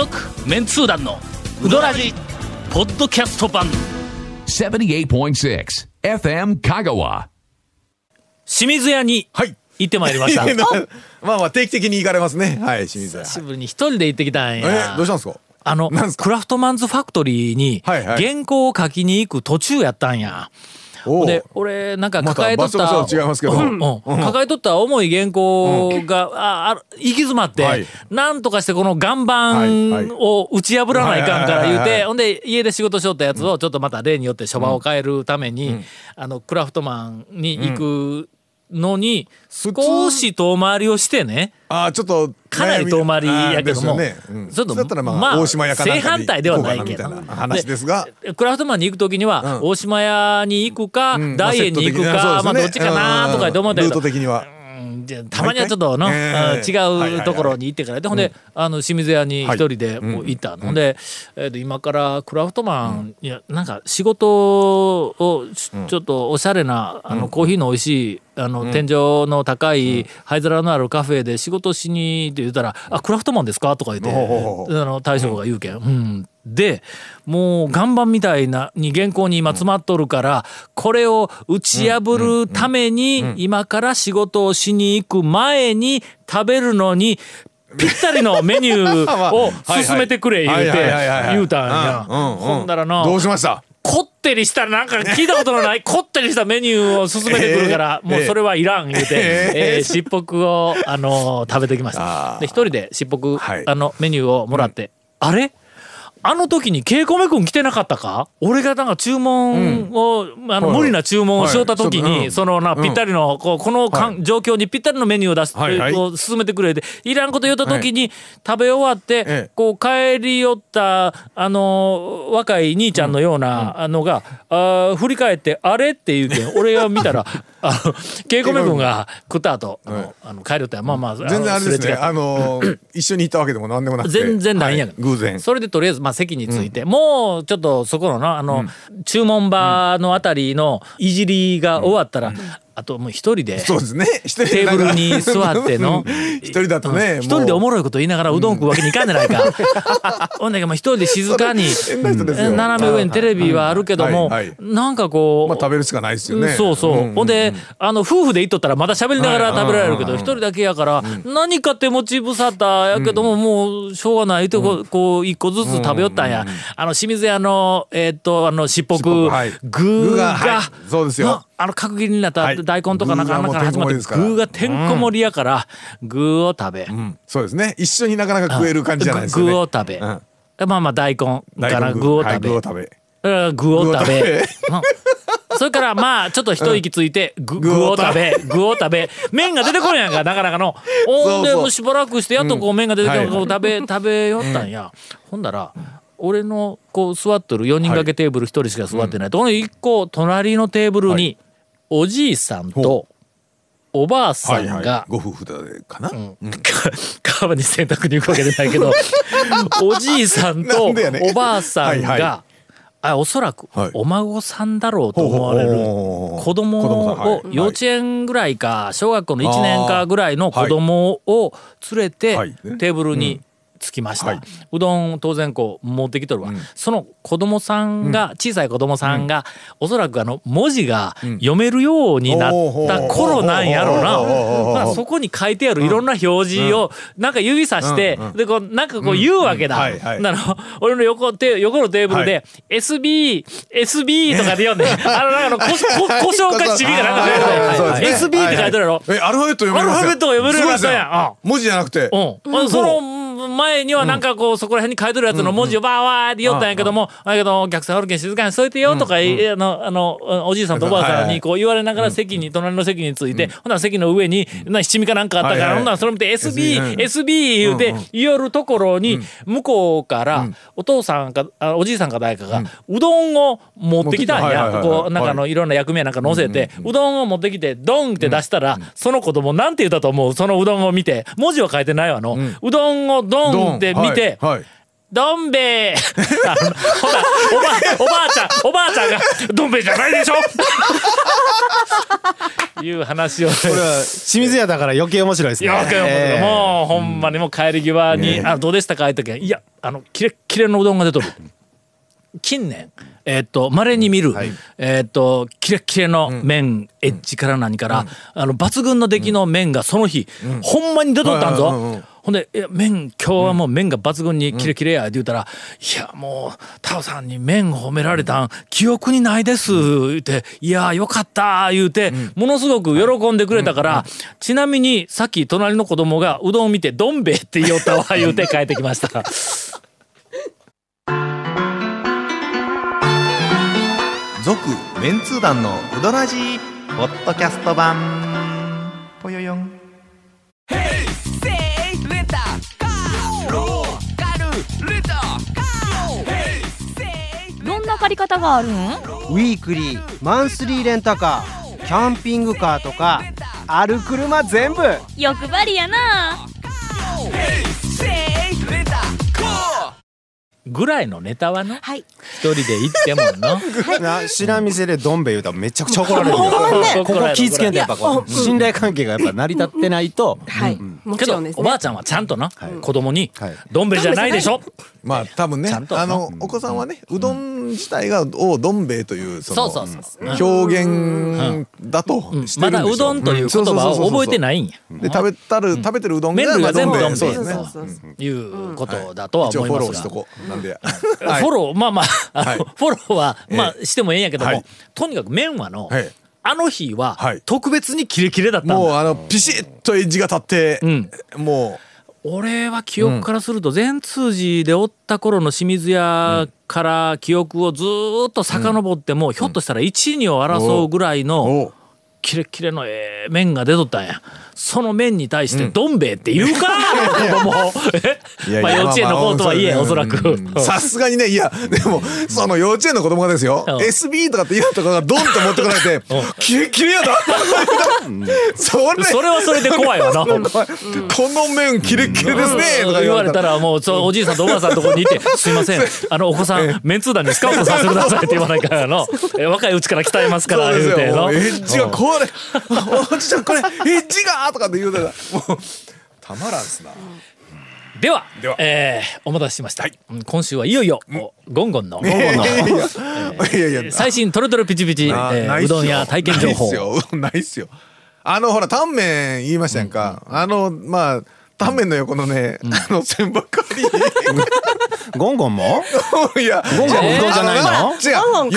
続メンツー団のウドラジポッドキャスト版78.6 FM Kagawa. 清水屋にはい。行ってまいりました まあまあ定期的に行かれますね。はい、清水屋。久しぶりに一人で行ってきたんえやどうしたんですか？あのなんすか？クラフトマンズファクトリーにはいはい原稿を書きに行く途中やったんや。で俺なんか抱えとった、場所場所違いますけど。うんうん。抱えとった重い原稿が、ああ行き詰まって、はい。なんとかしてこの岩盤を打ち破らないかんから言うはいはいはいはい。てほんで家で仕事しよったやつをちょっとまた例によって書場を変えるために、あのクラフトマンに行くのに少し遠回りをしてね、ああ、ちょっと。かなり遠回りやけども、ね。うん。ちょっとそれだったらまあ、正反対ではないけど。話ですが。でクラフトマンに行く時には、うん。大島屋に行くか、うん。大円に行くか、まあどっちかなとか言って思ったけどルート的には。たまにはちょっとの、ええ。うん違うところに行ってからでほんで、あの清水屋に一人でもう行ったの、ほん。で、えーと今からクラフトマン、いやなんか仕事をちちょっとおしゃれなあのコーヒーの美味しいあの、天井の高い灰皿のあるカフェで仕事しにって言ったら「あクラフトマンですか?」とか言ってあの大将が言うけん。うんでもう岩盤みたいなに原稿に今詰まっとるからこれを打ち破るために今から仕事をしに行く前に食べるのにぴったりのメニューを 進めてくれ言うて言うたんや。ほんだらなどうしました？こってりしたなんか聞いたことのない こってりしたメニューを勧めてくるから、えーもうそれはいらん言うて、えー、しっぽくを、あのー食べてきました。で一人でしっぽく、はい。あのメニューをもらって、あれ？あの時にケイコメ君来てなかったか？俺がなんか注文を、あのはい。無理な注文をしよった時に、はい。うんそのなぴったりのこうこのかん、状況にぴったりのメニューを出す、はいはい。を進めてくれていらんこと言った時に、食べ終わって、ええ。こう帰り寄ったあの若い兄ちゃんのようなのが、あー振り返って「あれ?」って言うけん 俺が見たらあの稽古目君が食った後あの、あの帰り寄ったらまあまあ全然あれですね。あのー、一緒に行ったわけでも何でもなくて。全然ないんやはい。偶然。それでとりあえずまあ席について、もうちょっとそこのなあの、注文場のあたりのいじりが終わったら、あともう一人でそうですね。テーブルに座っての 一人だとね。一人でおももろいこと言いながらうどん食うわけにいかんじゃないか。ほん。だけどまあ一人で静かに斜め上にテレビはあるけども、はい。はい。なんかこう、まあ食べるしかないですよね。そうそう、んん。んほんであの夫婦で行っとったらまだ喋りながらはい。食べられるけどうん一人だけやから何か手持ち無沙汰やけどももうしょうがないってこうこう一個ずつ食べよったんや。あの清水屋のえーっとあのしっぽくはい。具具ががはい。そうですよ。なあの角切りになったはい。大根とかなんかあんなから始まって具がてんこ盛りやから具を食べ。うん。そうですね。一緒になかなか食える感じじゃないですかね。具を食べ。うん。まあまあ大根から具。をはい食べ具を食べ。うん。具を食べ。それからまあちょっと一息ついて具をを食べ。具を食べ。麺が出てこんやんかなかなかの。ほんでもうしばらくしてやっとこう麺が出てきて食べ食べよったんや。ほんだら俺のこう座っとる4人掛けテーブル1人しか座ってないと。この1個隣のテーブルにおじいさんとおばあさはいはい。んが。ご夫婦でかな？か川に洗濯に行くわけじゃないけどおじいさんとおばあさんはいはい。があおそらくはい。お孫さんだろうと思われる子供を幼稚園ぐらいか小学校の1年かぐらいの子供を連れてはい。テーブルに着きました、はいうどん当然こう持ってきとるわ、その子供さんが、小さい子供さんが、おそらくあの文字が読めるようになった頃なんやろうな、まあそこに書いてあるいろんな表示をなんか指さして、でこうなんかこう言うわけだ。はいはいなの俺の横て横のテーブルで、SB SB とかで読んで、あのなんかあの故障かちびかなんかで SB って書いてあるやろ。え、アルファベット読めるアルファベットが読めるようになったんやすごいですよ文字じゃなくて。うん、あのその前にはなんかこうそこら辺に書いてるやつの文字をバーワーって読ったんやけども、だけどお客さんおるけん静かにしといてよとか、あのあのおじいさんとおばあさんにこう言われながら席に隣の席について、ほんなら席の上にな七味かなんかあったから、ほんならそれ見て SB、うん。SB 言うて言おるところに向こうからお父さんかあおじいさんか誰かがうどんを持ってきたんや。こうなんかあのいろんな役名なんか乗せてうどんを持ってきてドンって出したらその子供なんて言ったと思うそのうどんを見て。文字は書いてないわの。うどんをドンって見てはいはい。どん兵衛ほらおばおばあちゃんおばあちゃんが「どん兵衛じゃないでしょ!」いう話をね。これは清水屋だから余計面白いですね。ええ。もう、ほんまにもう帰り際に、あの、どうでしたか？ああいう時は、いや、あの、キレッキレのうどんが出とる。近年、えっと、稀に見る、えっと、キレッキレの麺、エッジから何から、あの、抜群の出来の麺がその日、ほんまに出とったんぞ。ほんで、いや、麺、今日はもう麺が抜群にキレキレや、って言うたら、いや、もう、タオさんに麺褒められたん、記憶にないです、言うて、いや、よかった、言うて、ものすごく喜んでくれたから、ちなみに、さっき隣の子供がうどんを見て、どん兵衛って言おったわ、言うて帰ってきました。続メンツー団のウドラジーポッドキャスト版り方があるん？ウィークリーマンスリーレンタカーキャンピングカーとかある車全部。欲張りやな。ぐらいのネタはの、はい。一人で行ってもの？な知らん店でどん兵衛言うたらめちゃくちゃ怒られる ここ気ぃつけんとやっぱこう信頼関係がやっぱ成り立ってないと。はい、もけどちろんですね。おばあちゃんはちゃんとな、子供にはい「どん兵衛じゃないでしょ」まあ多分ねちゃんと。あのお子さんはねうどん自体がをどん兵衛というそのそうそうそう表現だとしてるんでしょまだうどんという言葉を覚えてないんや。で食べたる食べてるうどんが麺類が全部まあどん兵衛。そいうことだとは思いますが。ローしとこう。なんで。フォローまあまあフォローはまあえしてもええんやけどもはい。とにかく麺はのはい。あの日ははい。特別にキレキレだったもうあのピシッとエッジが立ってん。も俺は記憶からすると善通寺でおった頃の清水屋から記憶をずーっと遡ってもひょっとしたら1、2を争うぐらいうのおキレッキレのええ麺が出とったんや。その麺に対してどん兵衛って言うか、子供いやいやえまあ幼稚園の子とはいえおそらく。うん。さすがにねいやでもその幼稚園の子供がですよ。うん。SB とかって言うとかがドンと持ってこられてキレキレやだそれそれはそれで怖いわな。この麺キレキレですねとか言われたら。らもうおじいさんとおばあさんのとこにいて「すいません。あのお子さんメンツー団にスカウトさせてください」って言わないからの。え若いうちから鍛えますから言うての。エッジがこれ。おじちゃんこれエッジがとかって言うたらもうたまらんっすな。ではでは。えーお待たせしました、うん今週はいよいよ、おゴンゴンのいやいやいや。いやいや最新トロトロピチピチ、えなーうどん屋体験情報。ないっすよ。ないっすよ。あのほらタンメン言いましたやんか、あのまあタンメンの横のね、あの千ばっかり ゴンゴンも？いやゴンゴンうどんじゃないの？あ違う。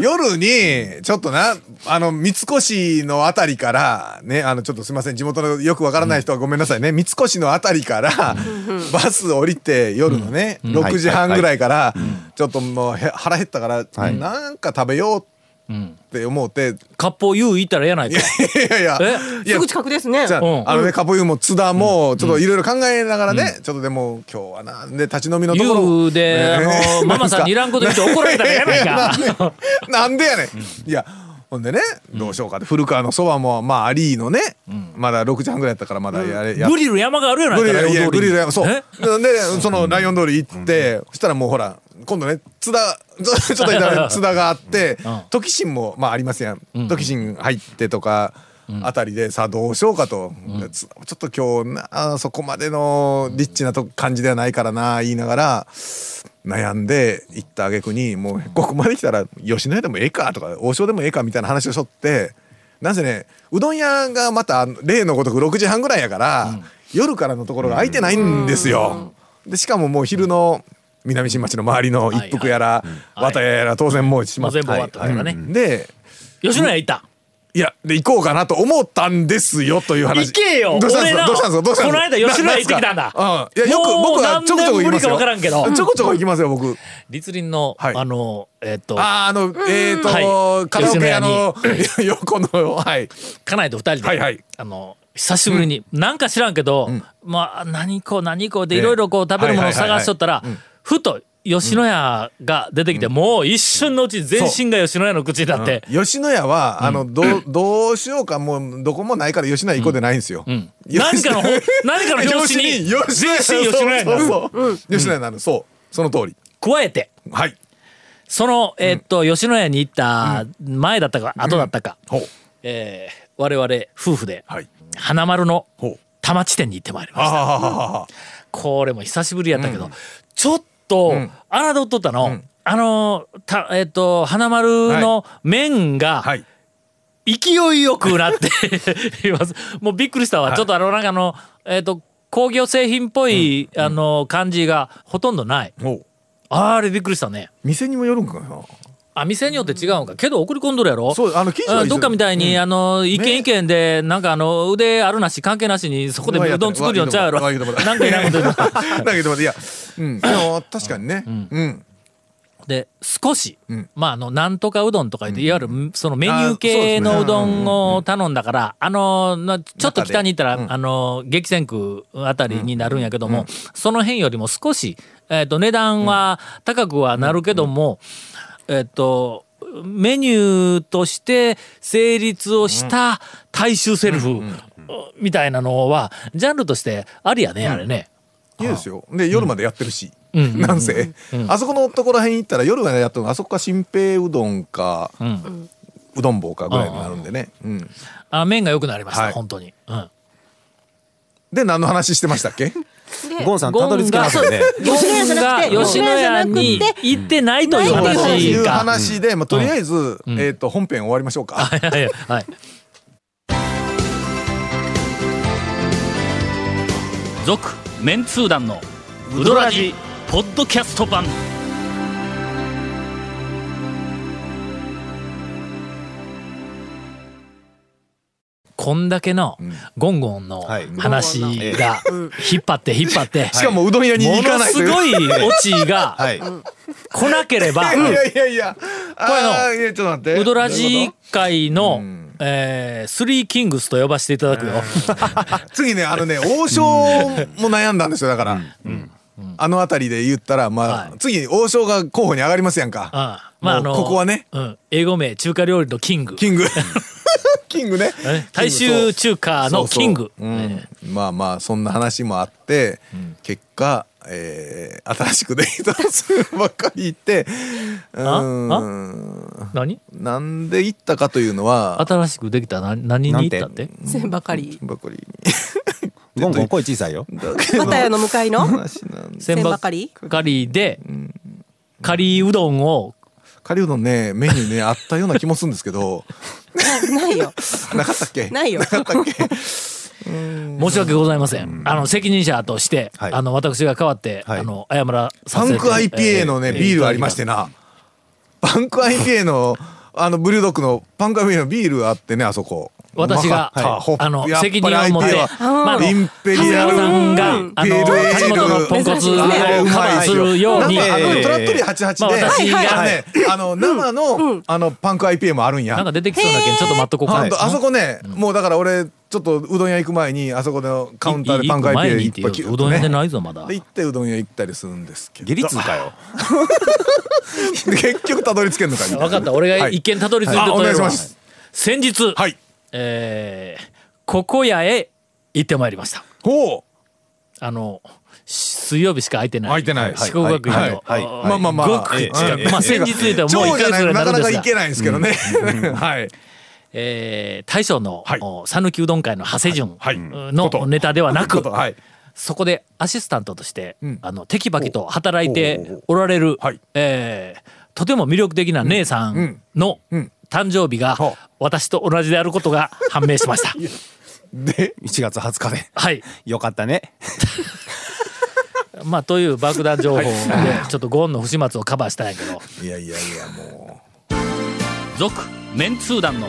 夜夜にちょっとなあの三越のあたりからねあのちょっとすいません。地元のよくわからない人はごめんなさいね。三越のあたりからバス降りて夜のね6時半ぐらいからちょっともうへ腹減ったからなんか食べようって思って割烹湯行ったらやないか。いやいやえ？いや。すぐ近くですね。じゃあ,、うん。あのねカポユも津田もちょっといろいろ考えながらね、ちょっとでも今日はなんで立ち飲みのところ湯で、あの ママさんにいらんこと言って怒られたらやないか。なんでやねん。いや、ほんでね、どうしようかって、古川のそばも、まあ、アリーのね、まだ6時半ぐらいやったから、まだやれ、グリル山があるやないかグリル、いや、グリルやや、そう。え？で、そのライオン通り行って、そしたらもうほら、今度ね、津田、ちょっと言ったら津田があってん、時新も、まあ、ありますやん。時新入ってとか、あたりでさあどうしようかと、つちょっと今日なあそこまでのリッチなと感じではないからな言いながら悩んで行った挙句にもうここまで来たら吉野家でもええかとか王将でもええかみたいな話をしとってなぜねうどん屋がまた例のごとく6時半ぐらいやから、夜からのところが空いてないんですよ。でしかももう昼の南新町の周りの一服やら綿屋やら当然もう閉まってもう全部終わった。からね。はいで吉野家行った？いやで行こうかなと思ったんですよという話。行けよ。どうしたんですか？どうしたんですか？この間吉野家行ってきたんだ。うんいやよく僕はちょこちょこ行きますよ分からんけどちょこちょこ行きますよ僕立林の、はいあのえっ、とあーあのえっと、はいカラオケ屋の横のはい家内と二人で、はいはいあの久しぶりに、なんか知らんけど、まあ何こう何こうでいろいろこう食べるものを探しとったら、ふと吉野家が出てきて、もう一瞬のうち全身が吉野家の口になって、吉野家は、あのどうどうしようかもうどこもないから吉野家行こうでないんですよ、ん。何かのほ 何かの拍子に吉野家全身吉野家になる。そうそうそう。吉野家なのそう。その通り。加えてはい。その、えっと吉野家に行った前だったか後だったか、ほう。えー我々夫婦ではい。花丸の多摩地点に行ってまいりました。あこれも久しぶりやったけど、ちょっと、侮っとったの、あの、た、えっ、と、花丸の麺が、あはい。勢いよくなって います。もうびっくりしたわ。はい。ちょっとあの、なんかあの、えっ、と、工業製品っぽい、あの、感じがほとんどない。あれびっくりしたね。店にもよるんかな？あ、店によって違うんか。けど送り込んどるやろ？そうあのどっかみたいに、あの、一軒一軒で、なんかあの、腕あるなし、関係なしに、そこでうどん作るよんちゃうやろ。わいいとこだ。なんかいらんこと言うの。だけどいやうん。確かにね。うん。で少し、ん。まああのなんとかうどんとか言って、いわゆるそのメニュー系のうどんを頼んだからあのなちょっと北に行ったら、あの激戦区あたりになるんやけども、その辺よりも少し、えっと値段は高くはなるけども、えっとメニューとして成立をした大衆セルフみたいなのはジャンルとしてありやね、あれね。いいですよ。で夜までやってるしなんせ。あそこのところへん行ったら夜までやってるのあそこか新平うどんかん。うどん坊かぐらいになるんでね。うん。あ麺が良くなりました、はい。本当に。うん。で何の話してましたっけ？ゴンさんたどり着けますよね。ゴンが吉野家に行ってないというそう話いうが。話でまあとりあえずえっと本編終わりましょうか。はいはいはい。続メンツー団のウドラジポッドキャスト版。こんだけのゴンゴンのはい。話が引っ張って引っ張って、しかもうどん屋にも行かのすないという。ごいオチが はい。来なければ、いやいやいや。これのウドラジ界の、んえースリーキングスと呼ばせていただくよ。次ねあのね王将も悩んだんですよだから。あの辺りで言ったらまはい。あ次王将が候補に上がりますやんか。あまああのここはね。うん、英語名中華料理のキング。キング。キングね。え大衆中華のキング。まあまあそんな話もあって結果えー新しくできたするばっかり言ってうーん何？なんで行ったかというのは新しくできたな何に行ったって？千ばかり。ばっかりに。ゴンゴン声小さいよ。だけどバタヤの向かいの？千葉ばかり。かりで、カリーうどんを。カリうどんねメニューね あったような気もするんですけど。なないよ。なかったっけ？ないよ。なかったっけ？申し訳ございません。あの責任者として、はい。あの私が代わって、はい。あの謝らさせてパンク IPA のねえービールありましてなパンク IPA のあのブリュードッグのパンク IPA のビールあってねあそこ。私が、うまかったホップあの責任を持ってまあ、あのインペリアルさんが、うん。あのペールエール梶本のポンコツをすねカバーするよ。うに、なんかあのええトラットリー88まあで、私があのねあの生のあのパンク IPA もあるんや。なんか出てきそうなけんちょっと待っとこうかあそこねもうだから俺ちょっとうどん屋行く前にあそこのカウンターでパンクいていっぱいうどん屋でないぞまだ。で行ってうどん屋行ったりするんですけど。下痢痛かよ。で結局たどり着けんのか分かった。俺がはい一見たどり着いてあお願いしとます。先日、はい。えー、ここ屋へ行ってまいりました。ほあのし水曜日しか空いてない。空いてない。四国学院の、はい。はい。うまあまあまあまあ先日言うともう1超じゃヶ月ぐらい。になないなかなか行けないんですけどね。はいえー大将のはい。讃岐、うどん会の長谷順はい。のネタではなく、はい。そこでアシスタントとして、ん。あのテキパキと働いておられる、はい。えーとても魅力的な姉さんのうん。誕生日がはあ。私と同じであることが判明しました。で1月20日で。はい。よかったね。まあという爆弾情報でちょっとゴーンの不始末をカバーしたんやけど。いやいやいやも「続・メンツー団の